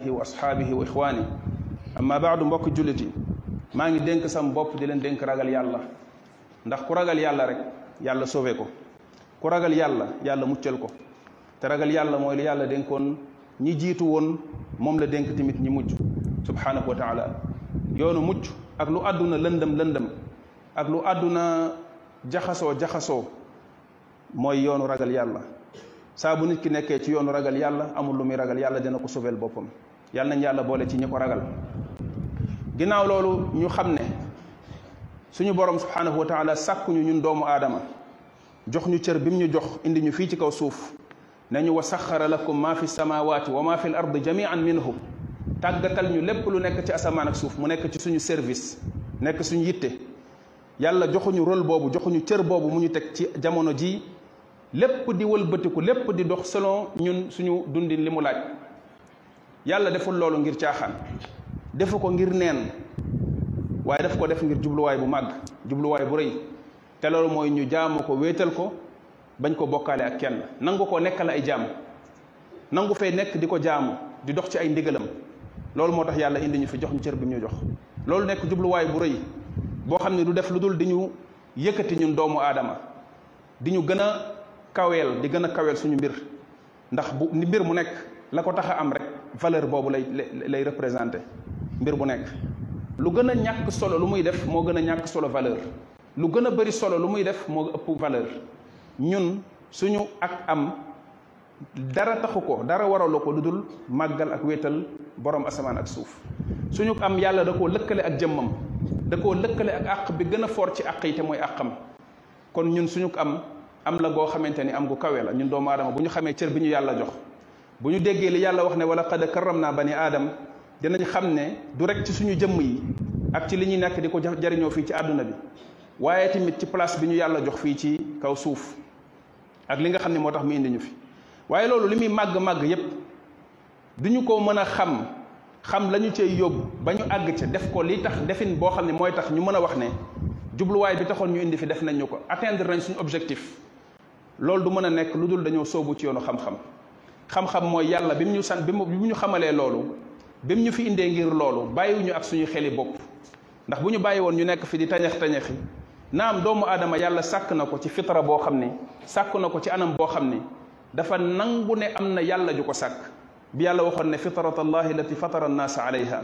alihi wa ashaabihi wa ixwaani amma baadu mbokk jullit yi maa ngi dénk sam bopp di leen dénk ragal yàlla ndax ku ragal yàlla rek yàlla sauvé ko ku ragal yàlla yàlla muccal ko te ragal yàlla mooy li yàlla dénkoon ñi jiitu woon moom la dénk tamit ñi mujj subhaanahu wa taala yoonu mucc ak lu àdduna lëndëm lëndëm ak lu àdduna jaxasoo jaxasoo mooy yoonu ragal yàlla saa bu nit ki nekkee ci yoonu ragal yàlla amul lu muy ragal yàlla dina ko sobeel boppam yàlla nañ yàlla boole ci ñi ko ragal ginnaaw loolu ñu xam ne suñu borom subhanahu wa taala sàkkuñu ñun doomu aadama jox ñu cër bi mu ñu jox indi ñu fii ci kaw suuf nañu wa saxara lakum maa fi samawaati wa maa fi l ard jamian minhu tàggatal ñu lépp lu nekk ci asamaan ak suuf mu nekk ci suñu service nekk suñu yitte yàlla joxuñu rôle boobu joxuñu cër boobu mu ñu teg ci jamono ji lépp di wëlbatiku lépp di dox selon ñun suñu dundin li mu laaj yàlla deful loolu ngir caaxaan defu ko ngir neen waaye daf ko def ngir jubluwaay bu màgg jubluwaay bu rëy te loolu mooy ñu jaamu ko wéetal ko bañ ko bokkaale ak kenn nangu ko nekkal ay jaam nangu fee nekk di ko jaamu di dox ci ay ndigalam loolu moo tax yàlla indi ñu fi jox ñu cër bi ñu jox loolu nekk jubluwaay bu rëy boo xam ne du def lu dul di ñu yëkkati ñun doomu aadama di ñu gën a kaweel di gën a kaweel suñu mbir ndax bu ni mbir mu nekk la ko tax a am rek valeur boobu lay lay représenté mbir bu nekk lu gën a ñàkk solo lu muy def moo gën a ñàkk solo valeur lu gën a bëri solo lu muy def moo ëpp valeur ñun suñu ak am dara taxu ko dara waralu ko lu dul màggal ak wéetal borom asamaan ak suuf suñu am yàlla da koo lëkkale ak jëmmam da koo lëkkale ak àq bi gën a foor ci àq yi te mooy àqam kon ñun suñu am am la goo xamante ni am gu kawe la ñun doomu aadama bu ñu xamee cër bi ñu yàlla jox bu ñu déggee li yàlla wax ne wala qad karram naa bani aadam dinañ xam ne du rek ci suñu jëmm yi ak ci li ñuy nekk di ko jariñoo fii ci àdduna bi waaye tamit ci place bi ñu yàlla jox fii ci kaw suuf ak li nga xam ne moo tax mu indi ñu fi waaye loolu li muy màgg-màgg yépp du ñu ko mën a xam xam la ñu cay yóbbu ba ñu àgg ca def ko li tax defin boo xam ne mooy tax ñu mën a wax ne jubluwaay bi taxoon ñu indi fi def nañ ñu ko atteindre nañ suñu objectif loolu du mën a nekk lu dul dañoo soobu ci yoonu xam-xam xam-xam mooy yàlla bi mu ñu san bi mu ñu xamalee loolu bi mu ñu fi indee ngir loolu bàyyiwuñu ak suñu xeli bopp ndax bu ñu bàyyi woon ñu nekk fi di tañax tañaxi naam doomu aadama yàlla sàkk na ko ci fitra boo xam ne sàkk na ko ci anam boo xam ne dafa nangu ne am na yàlla ju ko sàkk bi yàlla waxoon ne fitrat allahi lati fatara annaasa alayha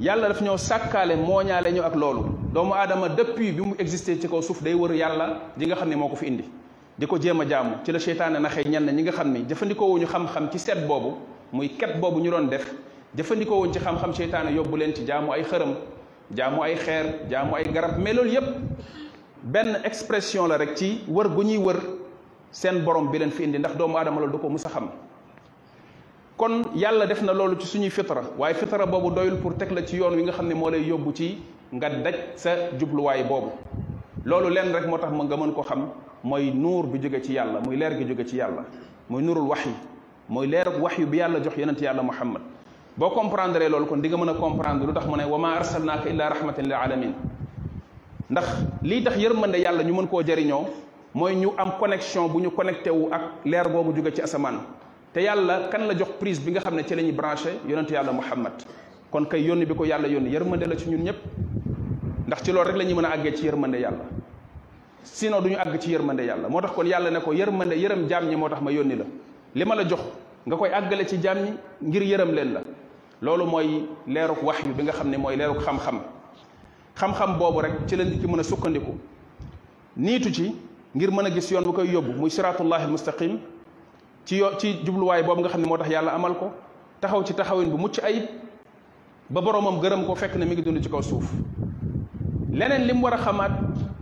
yàlla daf ñoo sàkkaale mooñaale ñu ak loolu doomu aadama depuis bi mu existé ci kaw suuf day wër yàlla ji nga xam ne moo ko fi indi di ko jéem a jaamu ci la seytaane naxee ñenn ñi nga xam ni jëfandikoo wuñu xam-xam ci seet boobu muy ket boobu ñu doon def jëfandikoo wuñ ci xam-xam seytaane yóbbu leen ci jaamu ay xërëm jaamu ay xeer jaamu ay garab mais loolu yépp benn expression la rek ci wër gu ñuy wër seen borom bi leen fi indi ndax doomu aadama loolu du ko mus a xam kon yàlla def na loolu ci suñuy fitra waaye fitra boobu doyul pour teg la ci yoon wi nga xam ne moo lay yóbbu ci nga daj sa jubluwaay boobu loolu lenn rek moo tax ma nga mën ko xam mooy nuur bi jóge ci yàlla muy leer gi jóge ci yàlla muy nuurul wax yi mooy leer ak wax yu bi yàlla jox yonent yàlla muhammad boo comprendre loolu kon di nga mën a comprendre lu tax mu ne wa ma arsalnaaka illa rahmatan lil alamin ndax lii tax yërmande yàlla ñu mën koo jëriñoo mooy ñu am connexion bu ñu connecté wu ak leer googu jóge ci asamaan te yàlla kan la jox prise bi nga xam ne ci la ñuy branché yonent yàlla muhammad kon kay yónni bi ko yàlla yónni yërmande la ci ñun ñëpp ndax ci loolu rek la ñuy mën a àggee ci yërmande yàlla sinon du ñu àgg ci yërmande yàlla moo tax kon yàlla ne ko yërmande yërëm jaam ñi moo tax ma yónni la li ma la jox nga koy àggale ci jaam ñi ngir yërëm leen la loolu mooy leeruk waxyu bi nga xam ne mooy leeruk xam-xam xam-xam boobu rek ci la nit ki mën a sukkandiku niitu ci ngir mën a gis yoon bu koy yóbbu muy siraatullahi mustaqim ci yo ci jubluwaay boobu nga xam ne moo tax yàlla amal ko taxaw ci taxawin bu mucc ayib ba boroomam gërëm ko fekk ne mi ngi dund ci kaw suuf leneen li mu war a xamaat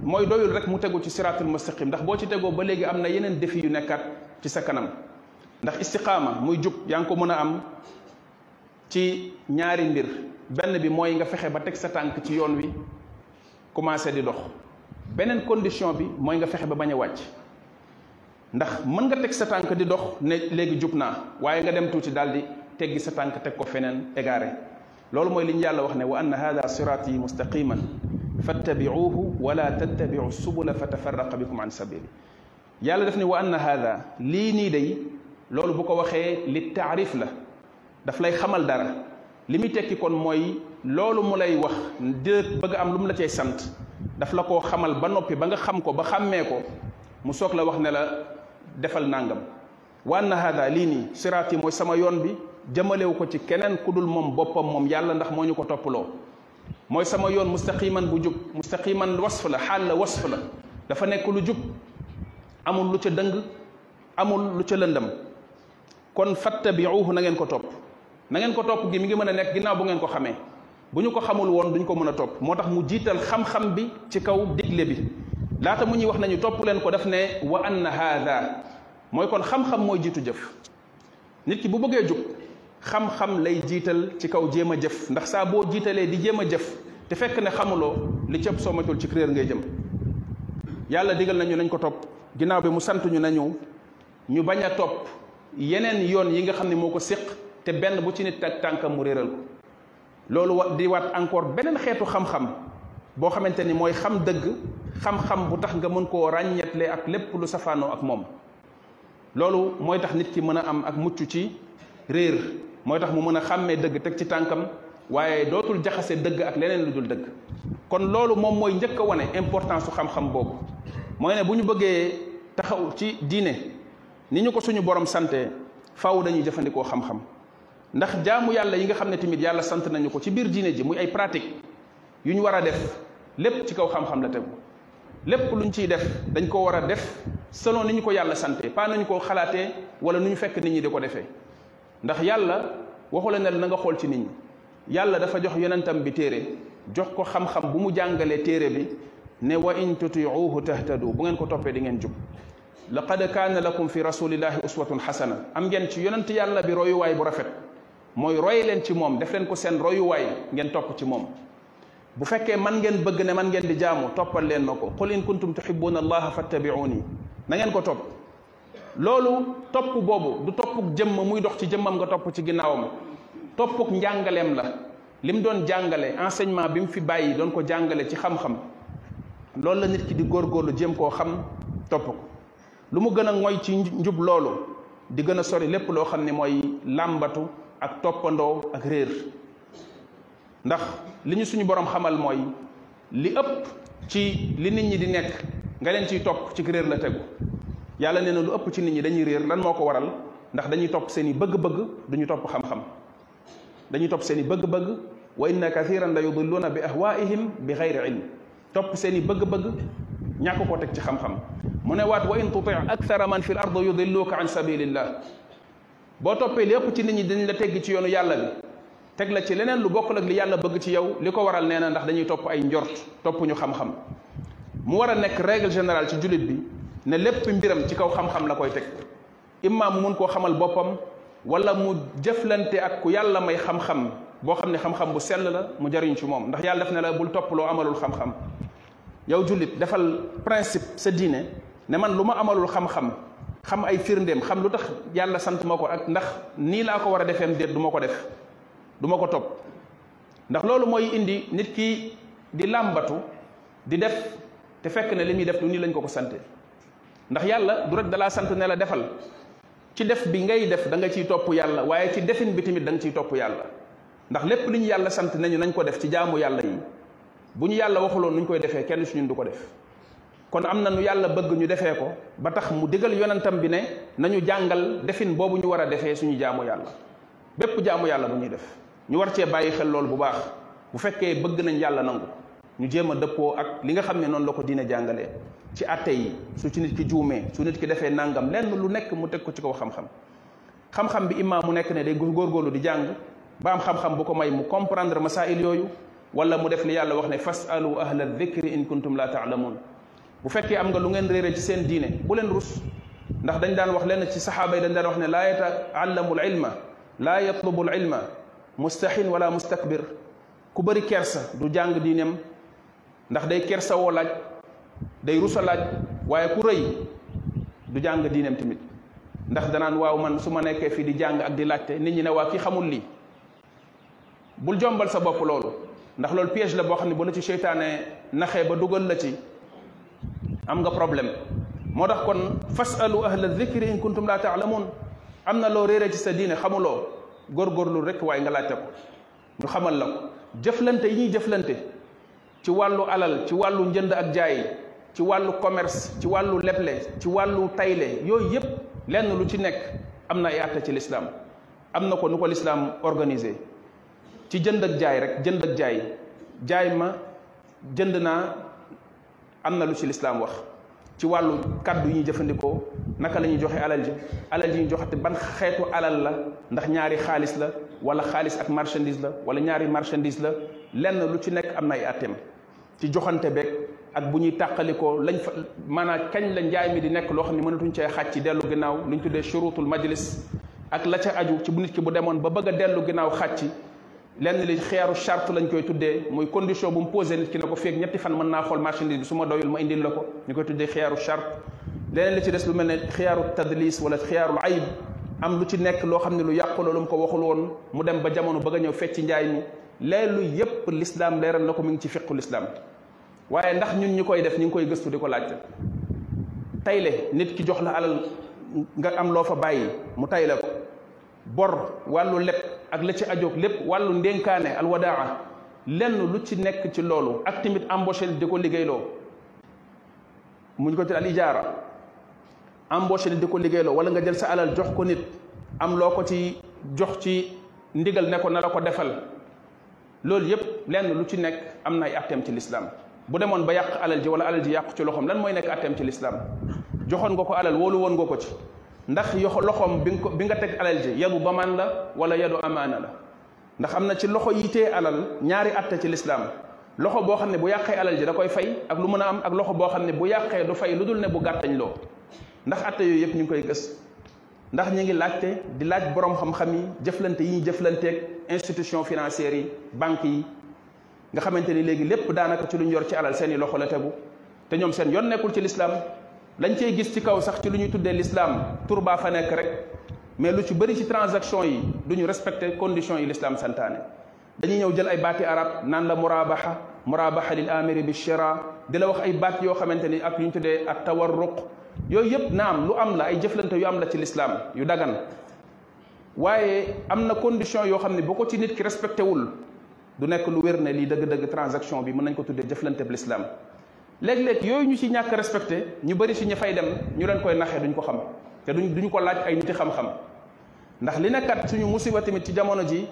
mooy doyul rek mu tegu ci siraatul mustaqim ndax boo ci tegoo ba léegi am na yeneen défi yu nekkaat ci sa kanam ndax istiqaama muy jub yaa ngi ko mën a am ci ñaari mbir benn bi mooy nga fexe ba teg sa tànk ci yoon wi commencé di dox beneen condition bi mooy nga fexe ba bañ a wàcc ndax mën nga teg sa tànk di dox ne léegi jub naa waaye nga dem tuuti daal di teggi sa tànk teg ko feneen égaré loolu mooy li ñu yàlla wax ne wa anna hada siraati mustaqiman fattabiuhu wala tattabiu subula fa tafarraqa bikum an sabili yàlla def ne wa anna hada lii nii day loolu bu ko waxee li taarif la daf lay xamal dara li muy tekki kon mooy loolu mu lay wax di bëgg am lu mu la cay sant daf la koo xamal ba noppi ba nga xam ko ba xàmmee ko mu soog la wax ne la defal nàngam wa anna hada lii nii siraat yi mooy sama yoon bi jëmalewu ko ci keneen ku dul moom boppam moom yàlla ndax moo ñu ko toppaloo mooy sama yoon mustaqiman bu jub mustaqiman wasf la xaal la wasf la dafa nekk lu jub amul lu ca dëng amul lu ca lëndam kon fattabiuhu na ngeen ko topp na ngeen ko topp gi mi ngi mën a nekk ginnaaw bu ngeen ko xamee bu ñu ko xamul woon duñ ko mën a topp moo tax mu jiital xam-xam bi ci kaw digle bi laata mu ñuy wax nañu topp leen ko daf ne wa anna haada mooy kon xam-xam mooy jiitu jëf nit ki bu bëggee jóg xam-xam lay jiital ci kaw jéem a jëf ndax saa boo jiitalee di jéem a jëf te fekk ne xamuloo li cëpp soo matul ci réer ngay jëm yàlla digal nañu nañ ko topp ginnaaw bi mu sant ñu nañu ñu bañ a topp yeneen yoon yi nga xam ne moo ko séq te benn bu ci nit ak tànkam mu réeral ko loolu wa di waat encore beneen xeetu xam-xam boo xamante ni mooy xam dëgg xam-xam bu tax nga mën koo ràññeetle ak lépp lu safaanoo ak moom loolu mooy tax nit ki mën a am ak mucc ci réer mooy tax mu mën a xàmmee dëgg teg ci tànkam waaye dootul jaxase dëgg ak leneen lu dul dëgg kon loolu moom mooy njëkk a wane importance su xam-xam boobu mooy ne bu ñu bëggee taxaw ci diine ni ñu ko suñu borom sante faaw dañuy jëfandikoo xam-xam ndax jaamu yàlla yi nga xam ne tamit yàlla sant nañu ko ci biir diine ji muy ay pratique yu ñu war a def lépp ci kaw xam-xam la tegu lépp luñ ciy def dañ ko war a def selon ni ñu ko yàlla sante pas nañu koo xalaatee wala nu ñu fekk nit ñi di ko defee ndax yàlla waxu la ne na nga xool ci nit ñi yàlla dafa jox yonentam bi téere jox ko xam-xam bu mu jàngalee téere bi ne wa in tutiuhu tahtadu bu ngeen ko toppee di ngeen jub laqad kaana lakum fi rasulillahi uswatun xasana am ngeen ci yonent yàlla bi royuwaay bu rafet mooy roy leen ci moom def leen ko seen royuwaay ngeen topp ci moom bu fekkee man ngeen bëgg ne man ngeen di jaamu toppal leen ma ko qul in kuntum tuhibbuna allaha fattabi'uni na ngeen ko topp loolu topp boobu du toppuk jëmm muy dox ci jëmmam nga topp ci ginnaawam toppuk njàngaleem la li mu doon jàngale enseignement bi mu fi bàyyi doon ko jàngale ci xam-xam loolu la nit ki di góorgóorlu jéem koo xam topp ko lu mu gën a ngoy ci njub loolu di gën a sori lépp loo xam ne mooy làmbatu ak toppandoo ak réer ndax li ñu suñu borom xamal mooy li ëpp ci li nit ñi di nekk nga leen ciy topp ci réer la tegu yàlla nee na lu ëpp ci nit ñi dañuy réer lan moo ko waral ndax dañuy topp seen i bëgg-bëgg duñu topp xam-xam dañuy topp seen i bëgg-bëgg wa inna kathiran la yudilluuna bi ahwaihim bi xayri ilm topp seen i bëgg-bëgg ñàkk koo teg ci xam-xam mu ne waat wa in tuti akthara man fi l ard yudilluuka an sabilillah boo toppee lépp ci nit ñi dañ la tegg ci yoonu yàlla bi teg la ci leneen lu bokkul ak li yàlla bëgg ci yow li ko waral nee na ndax dañuy topp ay njort topp ñu xam-xam mu war a nekk règle générale ci jullit bi ne lépp mbiram ci kaw xam-xam la koy teg imma mu mun koo xamal boppam wala mu jëflante ak ku yàlla may xam-xam boo xam ne xam-xam bu sell la mu jariñ ci moom ndax yàlla def na la bul topp loo amalul xam-xam yow jullit defal principe sa diine ne man lu ma amalul xam-xam xam ay firndeem xam lu tax yàlla sant ma ko ak ndax nii laa ko war a defeem déet du ma ko def du ma ko topp ndax loolu mooy indi nit ki di làmbatu di def te fekk ne li muy def lu nii lañ ko ko sante ndax yàlla du rek dalaa sant ne la defal ci def bi ngay def da nga ciy topp yàlla waaye ci defin bi tamit da nga ciy topp yàlla ndax lépp li ñu yàlla sant nañu nañ ko def ci jaamu yàlla yi bu ñu yàlla waxuloon nuñ koy defee kenn suñu du ko def kon am na nu yàlla bëgg ñu defee ko ba tax mu digal yonentam bi ne nañu jàngal defin boobu ñu war a defee suñu jaamu yàlla bépp jaamu yàlla bu ñuy def ñu war cee bàyyi xel loolu bu baax bu fekkee bëgg nañ yàlla nangu ñu jéem a dëppoo ak li nga xam ne noonu la ko diine jàngalee ci atte yi su ci nit ki juumee su nit ki defee nangam lenn lu nekk mu teg ko ci kaw xam-xam xam-xam bi imma mu nekk ne day góorgóorlu di jàng ba am xam-xam bu ko may mu comprendre masail yooyu wala mu def li yàlla wax ne fasalu ahla dhikri in kuntum la taalamun bu fekkee am nga lu ngeen réere ci seen diine bu leen rus ndax dañ daan wax lenn ci saxaaba yi dañ daan wax ne laa yataallamu l ilma laa yatlubu l ilma mustaxin wala mustakbir ku bëri kersa du jàng diineem ndax day kersa woo laaj day rusa laaj waaye ku rëy du jàng diineem tamit ndax danaan waaw man su ma nekkee fii di jàng ak di laajte nit ñi ne waa ki xamul lii bul jombal sa bopp loolu ndax loolu piège la boo xam ne bu la ci seytaane naxee ba dugal la ci am nga problème moo tax kon fasalu ahla dikri in kuntum laa taalamuun am na loo réere ci sa diine xamuloo góorgóorlu rek waaye nga laajte ko ñu xamal la ko jëflante yi ñuy jëflante ci wàllu alal ci wàllu njënd ak jaay ci wàllu commerce ci wàllu leble ci wàllu tayle yooyu yépp lenn lu ci nekk am na ay àtte ci lislaam am na ko nu ko lislaam organisé ci jënd ak jaay rek jënd ak jaay jaay ma jënd naa am na lu ci lislaam wax ci wàllu kàddu yi ñuy jëfandikoo naka la ñuy joxe alal ji alal ji ñu joxate ban xeetu alal la ndax ñaari xaalis la wala xaalis ak marchandise la wala ñaari marchandise la lenn lu ci nekk am na ay àtteem ci joxante beeg ak bu ñuy tàqalikoo lañ fa maanaam kañ la njaay mi di nekk loo xam ne mënatuñ cee xaj ci dellu ginnaaw lu ñu tuddee shurutul majlis ak la ca aju ci bu nit ki bu demoon ba bëgg a dellu ginnaaw xaj ci lenn li xeeru charte lañ koy tuddee muy condition bu mu posé nit ki ne ko feeg ñetti fan mën naa xool marchandise bi su ma doyul ma indil la ko ñu koy tuddee xeeru charte leneen li ci des lu mel ne xeeru tadlis wala xeerul ayib am lu ci nekk loo xam ne lu yàqu la lu mu ko waxul woon mu dem ba jamono bëgg a ñëw fecc njaay mi leelu yépp lislaam leeral na ko mu ngi ci fiqu lislaam waaye ndax ñun ñu koy def ñu ngi koy gëstu di ko laajte tayle nit ki jox la alal nga am loo fa bàyyi mu tayle ko bor wàllu leb ak la ci ajoog lépp wàllu ndénkaane alwadaa lenn lu ci nekk ci loolu ak tamit embauché di ko liggéeyloo muñ ko ci al ijaara embauché nit di ko liggéeyloo wala nga jël sa alal jox ko nit am loo ko ci jox ci ndigal ne ko na la ko defal loolu yépp lenn lu ci nekk am na ay atteem ci lislaam bu demoon ba yàq alal ji wala alal ji yàqu ci loxoom lan mooy nekk atteem ci lislaam joxoon nga ko alal wóolu woon nga ko ci ndax yoxo loxoom bi nga ko bi nga teg alal ji yadu damaan la wala yadu amaana la ndax am na ci loxo yi tee alal ñaari atte ci lislaam loxo boo xam ne bu yàqee alal ji da koy fay ak lu mën a am ak loxo boo xam ne bu yàqee du fay lu dul ne bu gàttañ loo ndax atte yooyu yëpp ñu ngi koy gës ndax ñu ngi laajte di laaj borom xam-xam yi jëflante yi ñu jëflanteeg institution financière yi banque yi nga xamante ni léegi lépp daanaka ci lu ñu yor ci alal seeni loxo la tegu te ñoom seen yoon nekkul ci lislaam lañ cey gis ci kaw sax ci lu ñuy tuddee lislaam tur baa fa nekk rek mais lu ci bëri ci transaction yi du ñu respecté conditions yi lislaam santaane dañuy ñëw jël ay baati arab naan la murabaha murabaha lil amiri bi shira di la wax ay baat yoo xamante ni ak yu ñu tuddee ak tawarruq yooyu yëpp naam lu am la ay jëflante yu am la ci lislaam yu dagan waaye am na condition yoo xam ne boo ko ci nit ki respecté wul du nekk lu wér ne lii dëgg-dëgg transaction bi mën nañ ko tuddee jëflante bi lislaam léeg-léeg yooyu ñu ci ñàkk respecté ñu bëri si ñu fay dem ñu leen koy naxee duñ ko xam te duñ duñ ko laaj ay niti xam-xam ndax li nekkat suñu musiba tamit ci jamono ji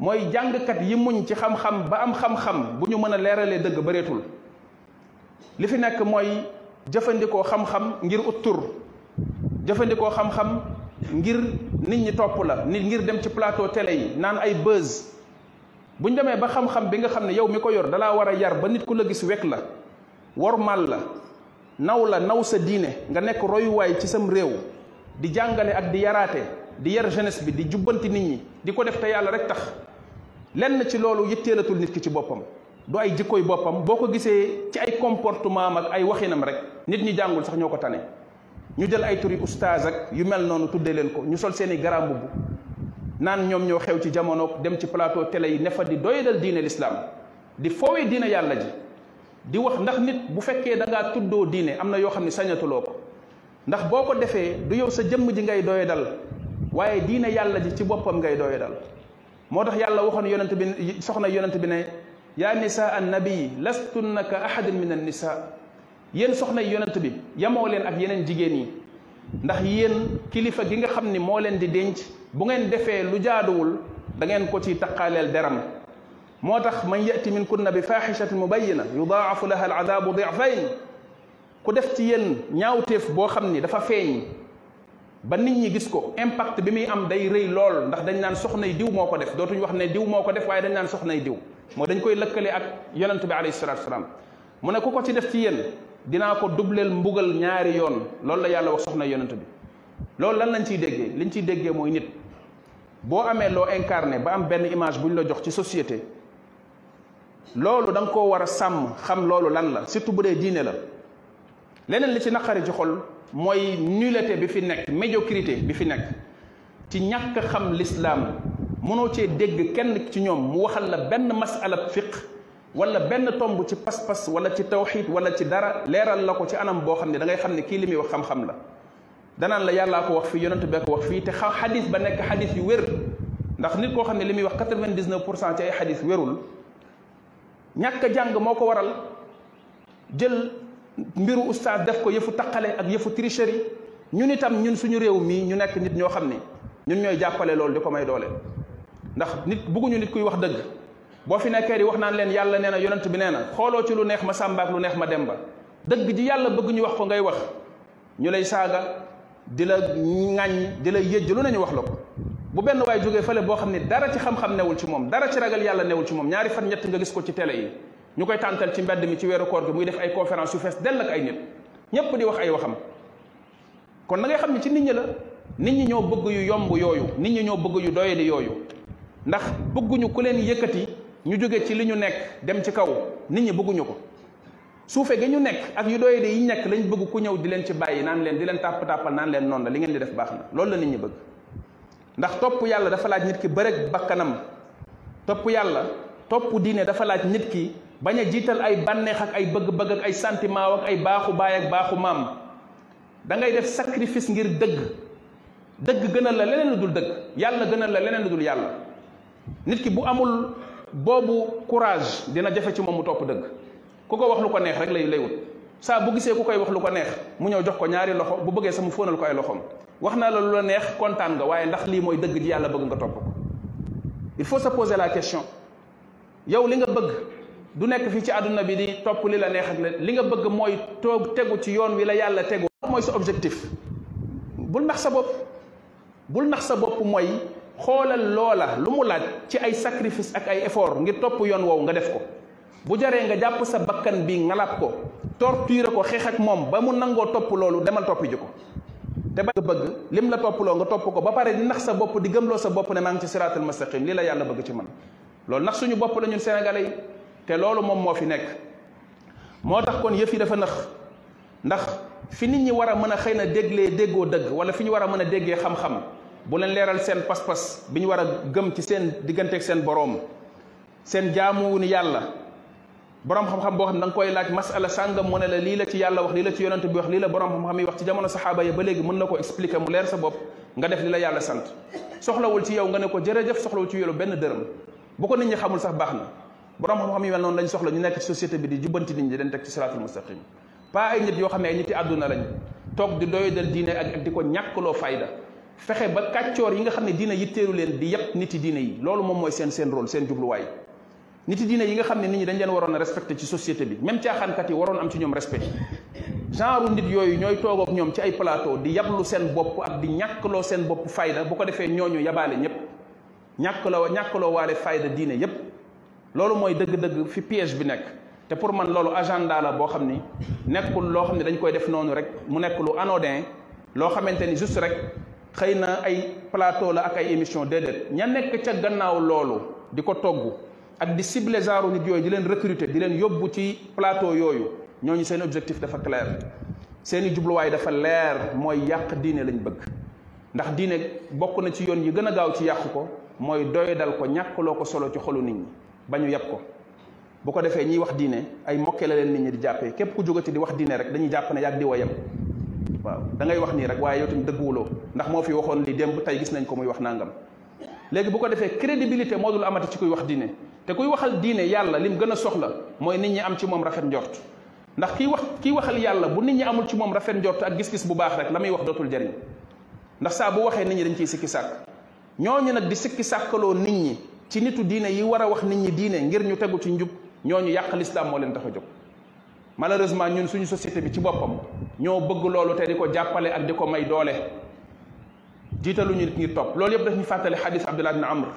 mooy jàngkat yi muñ ci xam-xam ba am xam-xam bu ñu mën a leeralee dëgg bëreetul li fi nekk mooy jëfandikoo xam-xam ngir ut tur jëfandikoo xam-xam ngir nit ñi topp la nit ngir dem ci plateau télé yi naan ay buzz bu ñu demee ba xam-xam bi nga xam ne yow mi ko yor dalaa war a yar ba nit ku la gis wekk la wormal la naw la naw sa diine nga nekk royuwaay ci sam réew di jàngale ak di yaraate di yar jeunesse bi di jubbanti nit ñi di ko def te yàlla rek tax lenn ci loolu yitteelatul nit ki ci boppam du ay jikkoy boppam boo ko gisee ci ay comportement am ak ay waxinam rek nit ñi jàngul sax ñoo ko tane ñu jël ay turi oustaz ak yu mel noonu tuddee leen ko ñu sol seeni garaam mbubb naan ñoom ñoo xew ci jamono dem ci plateau télé yi ne fa di doyadal diine l'islam di foowee diine yàlla ji di wax ndax nit bu fekkee da ngaa tuddoo diine am na yoo xam ne sañatuloo ko ndax boo ko defee du yow sa jëmm ji ngay doyadal waaye diine yàlla ji ci boppam ngay doyadal moo tax yàlla waxoon yonent bi soxna yonent bi ne yaa nisaa an nabii lastunna ka ahadin min an nisaa yéen soxna yonent bi yamoo leen ak yeneen jigéen yi ndax yéen kilifa gi nga xam ni moo leen di denc bu ngeen defee lu jaaduwul da ngeen ko ci taqaaleel deram moo tax man yati min kunna bi faaxishatin mubayina yudaafu laha al adabu difayn ku def ci yéen ñaawteef boo xam ni dafa feeñ ba nit ñi gis ko impact bi muy am day rëy lool ndax dañ naan soxnay diw moo ko def dootuñu wax ne diw moo ko def waaye dañ naan soxnay diw moo dañ koy lëkkale ak yonent bi alayhi salaatu wasalaam mu ne ku ko ci def ci yéen dinaa ko dubleel mbugal ñaari yoon loolu la yàlla wax soxna yonent bi loolu lan lañ ciy déggee liñ ciy déggee mooy nit boo amee loo incarné ba am benn image bu ñu la jox ci société loolu da nga koo war a sàmm xam loolu lan la surtout bu dee diine la leneen li ci naqari ci xol mooy nullité bi fi nekk médiocrité bi fi nekk ci ñàkk xam lislaam mënoo cee dégg kenn ci ñoom mu waxal la benn masala fiq wala benn tomb ci pas-pas wala ci tawxiid wala ci dara leeral la ko ci anam boo xam ne da ngay xam ne kii li muy wax xam-xam la danaan la yàllaa ko wax fii yonent bee ko wax fii te xaw xadis ba nekk xadis yu wér ndax nit koo xam ne li muy wax quatre-vingt-dix-neuf pour cent ci ay xadis wérul ñàkk a jàng moo ko waral jël mbiru oustaz def ko yëfu taqale ak yëfu tricherie ñun itam ñun suñu réew mii ñu nekk nit ñoo xam ne ñun ñooy jàppale loolu di ko may doole ndax nit bugguñu nit kuy wax dëgg boo fi nekkee di wax naan leen yàlla nee na yonent bi nee na xooloo ci lu neex ma sàmbaak lu neex ma dem ba dëgg ji yàlla bëgg ñu wax ko ngay wax ñu lay saaga di la ŋàññ di la yëjj lu nañu wax la ko bu benn waay jógee fële boo xam ne dara ci xam-xam newul ci moom dara ci ragal yàlla newul ci moom ñaari fan ñett nga gis ko ci télé yi ñu koy tàntal ci mbedd mi ci weeru koor gi muy def ay conférence yu fees dell ak ay nit ñépp di wax ay waxam kon na ngay xam ne ci nit ñi la nit ñi ñoo bëgg yu yomb yooyu nit ñi ñoo bëgg yu doyadi yooyu ndax bëgguñu ku leen yëkkati ñu jóge ci li ñu nekk dem ci kaw nit ñi bëgguñu ko suufe ga ñu nekk ak yu doye de yi nekk lañ bëgg ku ñëw di leen ci bàyyi naan leen di leen tàpp tàppal naan leen noonu la li ngeen di def baax na loolu la nit ñi bëgg ndax topp yàlla dafa laaj nit ki bëreg bakkanam topp yàlla topp diine dafa laaj nit ki bañ a jiital ay bànneex ak ay bëgg-bëgg ak ay sentiment ak ay baaxu baay ak baaxu maam da ngay def sacrifice ngir dëgg dëgg gënal la leneen lu dul dëgg yàlla gënal la leneen lu dul yàlla nit ki bu amul boobu courage dina jafe ci moom mu topp dëgg ku ko wax lu ko neex rek lay lay wut saa bu gisee ku koy wax lu ko neex mu ñëw jox ko ñaari loxo bu bëggee sama fóonal ko ay loxoom wax naa la lu la neex kontaan nga waaye ndax lii mooy dëgg ji yàlla bëgg nga topp ko il faut se poser la question yow li nga bëgg du nekk fii ci àdduna bi di topp li la neex ak la li nga bëgg mooy toog tegu ci yoon wi la yàlla tegu mooy sa objectif bul nax sa bopp bul nax sa bopp mooy xoolal loola lu mu laaj ci ay sacrifice ak ay effort ngir topp yoon woowu nga def ko bu jaree nga jàpp sa bakkan bi ngalaab ko torturer ko xeex ak moom ba mu nangoo topp loolu demal toppi ji ko te ba nga bëgg lim la topploo nga topp ko ba pare di nax sa bopp di gëmloo sa bopp ne maa ngi ci siraatul mustaqim lii la yàlla bëgg ci man loolu nax suñu bopp la ñun sénégalais yi te loolu moom moo fi nekk moo tax kon yëf yi dafa nax ndax fi nit ñi war a mën a xëy na déglee déggoo dëgg wala fi ñu war a mën a déggee xam-xam bu leen leeral seen pas-pas bi ñu war a gëm ci seen digganteeg seen boroom seen jaamuwu ni yàlla boroom xam-xam boo xam da nga koy laaj masala sàngam mu ne la lii la ci yàlla wax lii la ci yonent bi wax lii la boroom xam-xam yi wax ci jamono saxaaba yi ba léegi mën na ko expliquer mu leer sa bopp nga def li la yàlla sant soxlawul ci yow nga ne ko jërëjëf soxlawul ci yow benn dërëm bu ko nit ñi xamul sax baax na borom xam-xam yi mel noonu lañ soxla ñu nekk ci société bi di jubbanti nit ñi leen teg ci siraatul mustaqim pas ay nit yoo xam ne ay nit yi àdduna lañ toog di doyadal diine ak ak di ko ñàkkloo fayda fexe ba kàccoor yi nga xam ne diine yitteeru leen di yàpp nit yi diine yi loolu moom mooy seen seen rôle seen jubluwaay nit yi diine yi nga xam ne nit ñi dañ leen waroon a respecté ci société bi même caaxaankat yi waroon am ci ñoom respect genre nit yooyu ñooy toog ak ñoom ci ay plateau di yablu seen bopp ak di ñàkkloo seen bopp fayda bu ko defee ñooñu yabaale ñëpp ñàkk la ñàkkaloo waale fayda diine yépp loolu mooy dëgg-dëgg fi piège bi nekk te pour man loolu agenda la boo xam ni nekkul loo xam ne dañ koy def noonu rek mu nekk lu anodin loo xamante ni juste rek xëy na ay plateau la ak ay émission déedéet ña nekk ca gannaaw loolu di ko togg ak di ciblé genre nit yooyu di leen recruter di leen yóbbu ci plateau yooyu ñooñu seen objectif dafa clair seeni jubluwaay dafa leer mooy yàq diine lañ bëgg ndax diine bokk na ci yoon yi gën a gaaw ci yàq ko mooy doye dal ko ñàkkloo ko solo ci xolu nit ñi ba ñu yàpp ko bu ko defee ñiy wax diine ay mokkee la leen nit ñi di jàppee képp ku jógati di wax diine rek dañuy jàpp ne yàgg di wayam waaw da ngay wax nii rek waaye yow tamit dëgguwuloo ndax moo fi waxoon li démb tey gis nañ ko muy wax nangam léegi bu ko defee crédibilité moo dul amati ci kuy wax diine te kuy waxal diine yàlla lim gën a soxla mooy nit ñi am ci moom rafet njort ndax kiy wax kiy waxal yàlla bu nit ñi amul ci moom rafet njort ak gis-gis bu baax rek la muy wax dootul jariñ ndax saa bu waxee nit ñi dañ ciy sikki sàkk ñooñu nag di sikki sàkkaloo nit ñi ci nitu diine yi war a wax nit ñi diine ngir ñu tegu ci njub ñooñu yàq lislaam moo leen tax a jóg malheureusement ñun suñu société bi ci boppam ñoo bëgg loolu te di ko jàppale ak di ko may doole jiitaluñu nit ngir topp loolu yëpp daf ñu fàttali xadis abdullah bin amr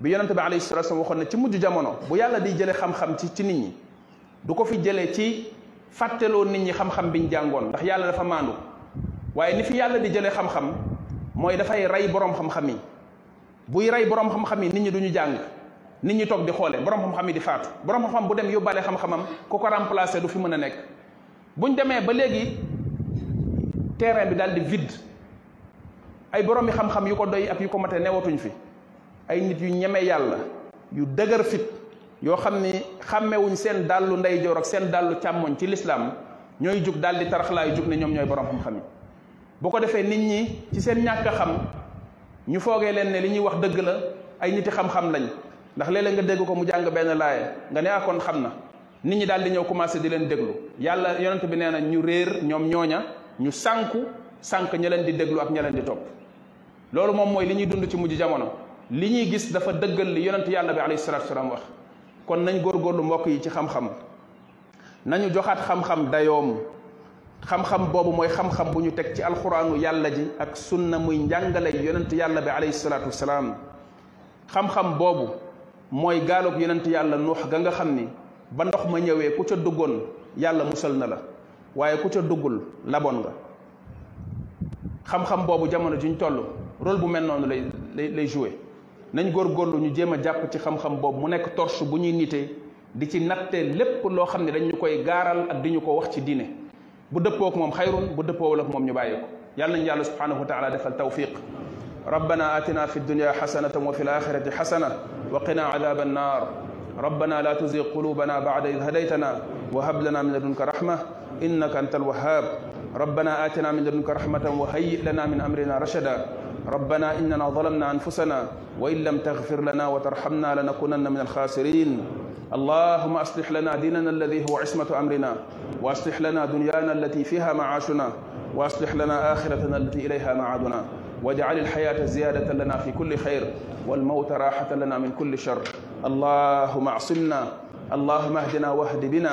bi yonente bi alayhi salatu wasallam waxoon ne ci mujj jamono bu yàlla di jële xam-xam ci ci nit ñi du ko fi jëlee ci fàtteloo nit ñi xam-xam biñ jàngoon ndax yàlla dafa maandu waaye ni fi yàlla di jëlee xam-xam mooy dafay rey boroom xam-xam yi buy rey boroom xam-xam yi nit ñi duñu jàng nit ñi toog di xoole boroom xam-xam yi di faatu boroom xam-xam bu dem yóbbaale xam-xamam ku ko remplacer du fi mën a nekk buñ demee ba léegi terrain bi daal di vide ay boroom yi xam-xam yu ko doy ak yu ko mate newatuñ fi ay nit yu ñeme yàlla yu dëgër fit yoo xam ni xàmmewuñ seen dàllu ndeyjoor ak seen dàllu càmmoñ ci lislaam ñooy jug daal di taraxlaayu jug ne ñoom ñooy borom xam-xam yi bu ko defee nit ñi ci seen ñàkk xam ñu foogee leen ne li ñuy wax dëgg la ay niti xam-xam lañ ndax léeg-léeg nga dégg ko mu jàng benn laaya nga ne ah kon xam na nit ñi daal di ñëw commencé di leen déglu yàlla yonent bi nee na ñu réer ñoom ñooña ñu sànku sànk ña leen di déglu ak ña leen di topp loolu moom mooy li ñuy dund ci mujj jamono li ñuy gis dafa dëggal li yonent yàlla bi alayhi salaatu salaam wax kon nañ góorgóorlu mbokk yi ci xam-xam nañu joxaat xam-xam dayoom xam-xam boobu mooy xam-xam bu ñu teg ci alxuraanu yàlla ji ak sunna muy njàngale yonent yàlla bi alayhi salaatu wasalaam xam-xam boobu mooy gaalub yonent yàlla nuux ga nga xam ni ba ndox ma ñëwee ku ca duggoon yàlla musal na la waaye ku ca duggul laboon nga xam-xam boobu jamono juñ toll rôle bu mel noonu lay lay lay joué nañ góorgóorlu ñu jéem a jàpp ci xam-xam boobu mu nekk torche bu ñuy nitee di ci natte lépp loo xam ne dañ koy gaaral ak di ñu ko wax ci diine bu dëppook moom xayrun bu dëppoowul ak moom ñu bàyyi ko yàlla nañu yàlla subhanahu wa taala defal tawfiq rabbana atina fi dunya xasanatan wa fi l axirati xasana wa qina adaba annar rabbana la tuzig qulubana bada id hadaytana wa hab lana min ladunka rahma إنك أنت الوهاب ربنا آتنا من لدنك رحمة وهيئ لنا من أمرنا رشدا ربنا إننا ظلمنا أنفسنا وإن لم تغفر لنا وترحمنا لنكونن من الخاسرين اللهم أصلح لنا ديننا الذي هو عصمة أمرنا وأصلح لنا دنيانا التي فيها معاشنا وأصلح لنا آخرتنا التي إليها معادنا واجعل الحياة زيادة لنا في كل خير والموت راحة لنا من كل شر اللهم اعصمنا اللهم اهدنا واهد بنا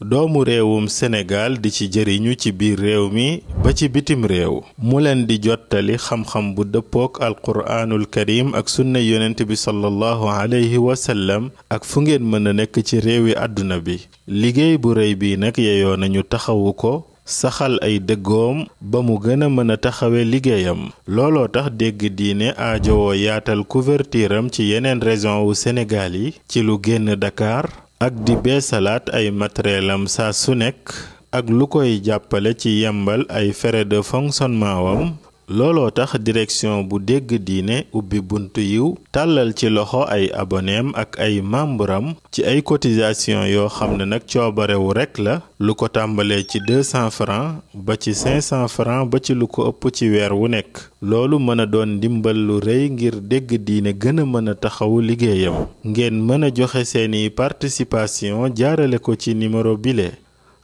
doomu réewum Sénégal di ci jëriñu ci biir réew mi ba ci bitim réew mu leen di jottali xam-xam bu dëppook alquraanul karim ak sunna yonent bi sallallahu alayhi wa sallam ak fu ngeen mën a nekk ci réewi àdduna bi liggéey bu rëy bii nag yeyoo nañu taxawu ko saxal ay dëggoom ba mu gën a mën a taxawe liggéeyam looloo tax dégg diine aajowoo yaatal couverture am ci yeneen région wu Sénégal yi ci lu génn Dakar ak di beesalaat ay matériel am saa su nekk ak lu koy jàppale ci yembal ay frais de fonctionnement wam looloo tax direction bu dégg diine ubbi buntu yiw tàllal ci loxo ay aboneem ak ay membram ci ay cotisation yoo xam ne nag coobarewu rekk la lu ko tàmbalee ci 200 francs ba ci 500 francs ba ci lu ko ëpp ci weer wu nekk loolu mën a doon ndimbal lu rëy ngir dégg diine gën a mën a taxawu liggéeyam ngeen mën a joxe seeni participation jaarale ko ci numéro bile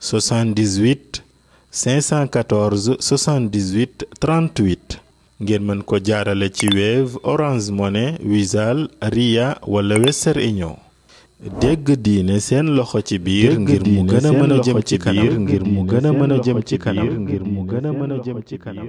78 514 78 38 ngeen mën ko jaarale ci Wave Orange Money Wizall Ria wala Western Union. dégg diine seen loxo ci biir ngir mu gën a mën a jëm ci kanam ngir mu gën a mën a jëm ci kanam ngir mu gën a mën a jëm ci kanam.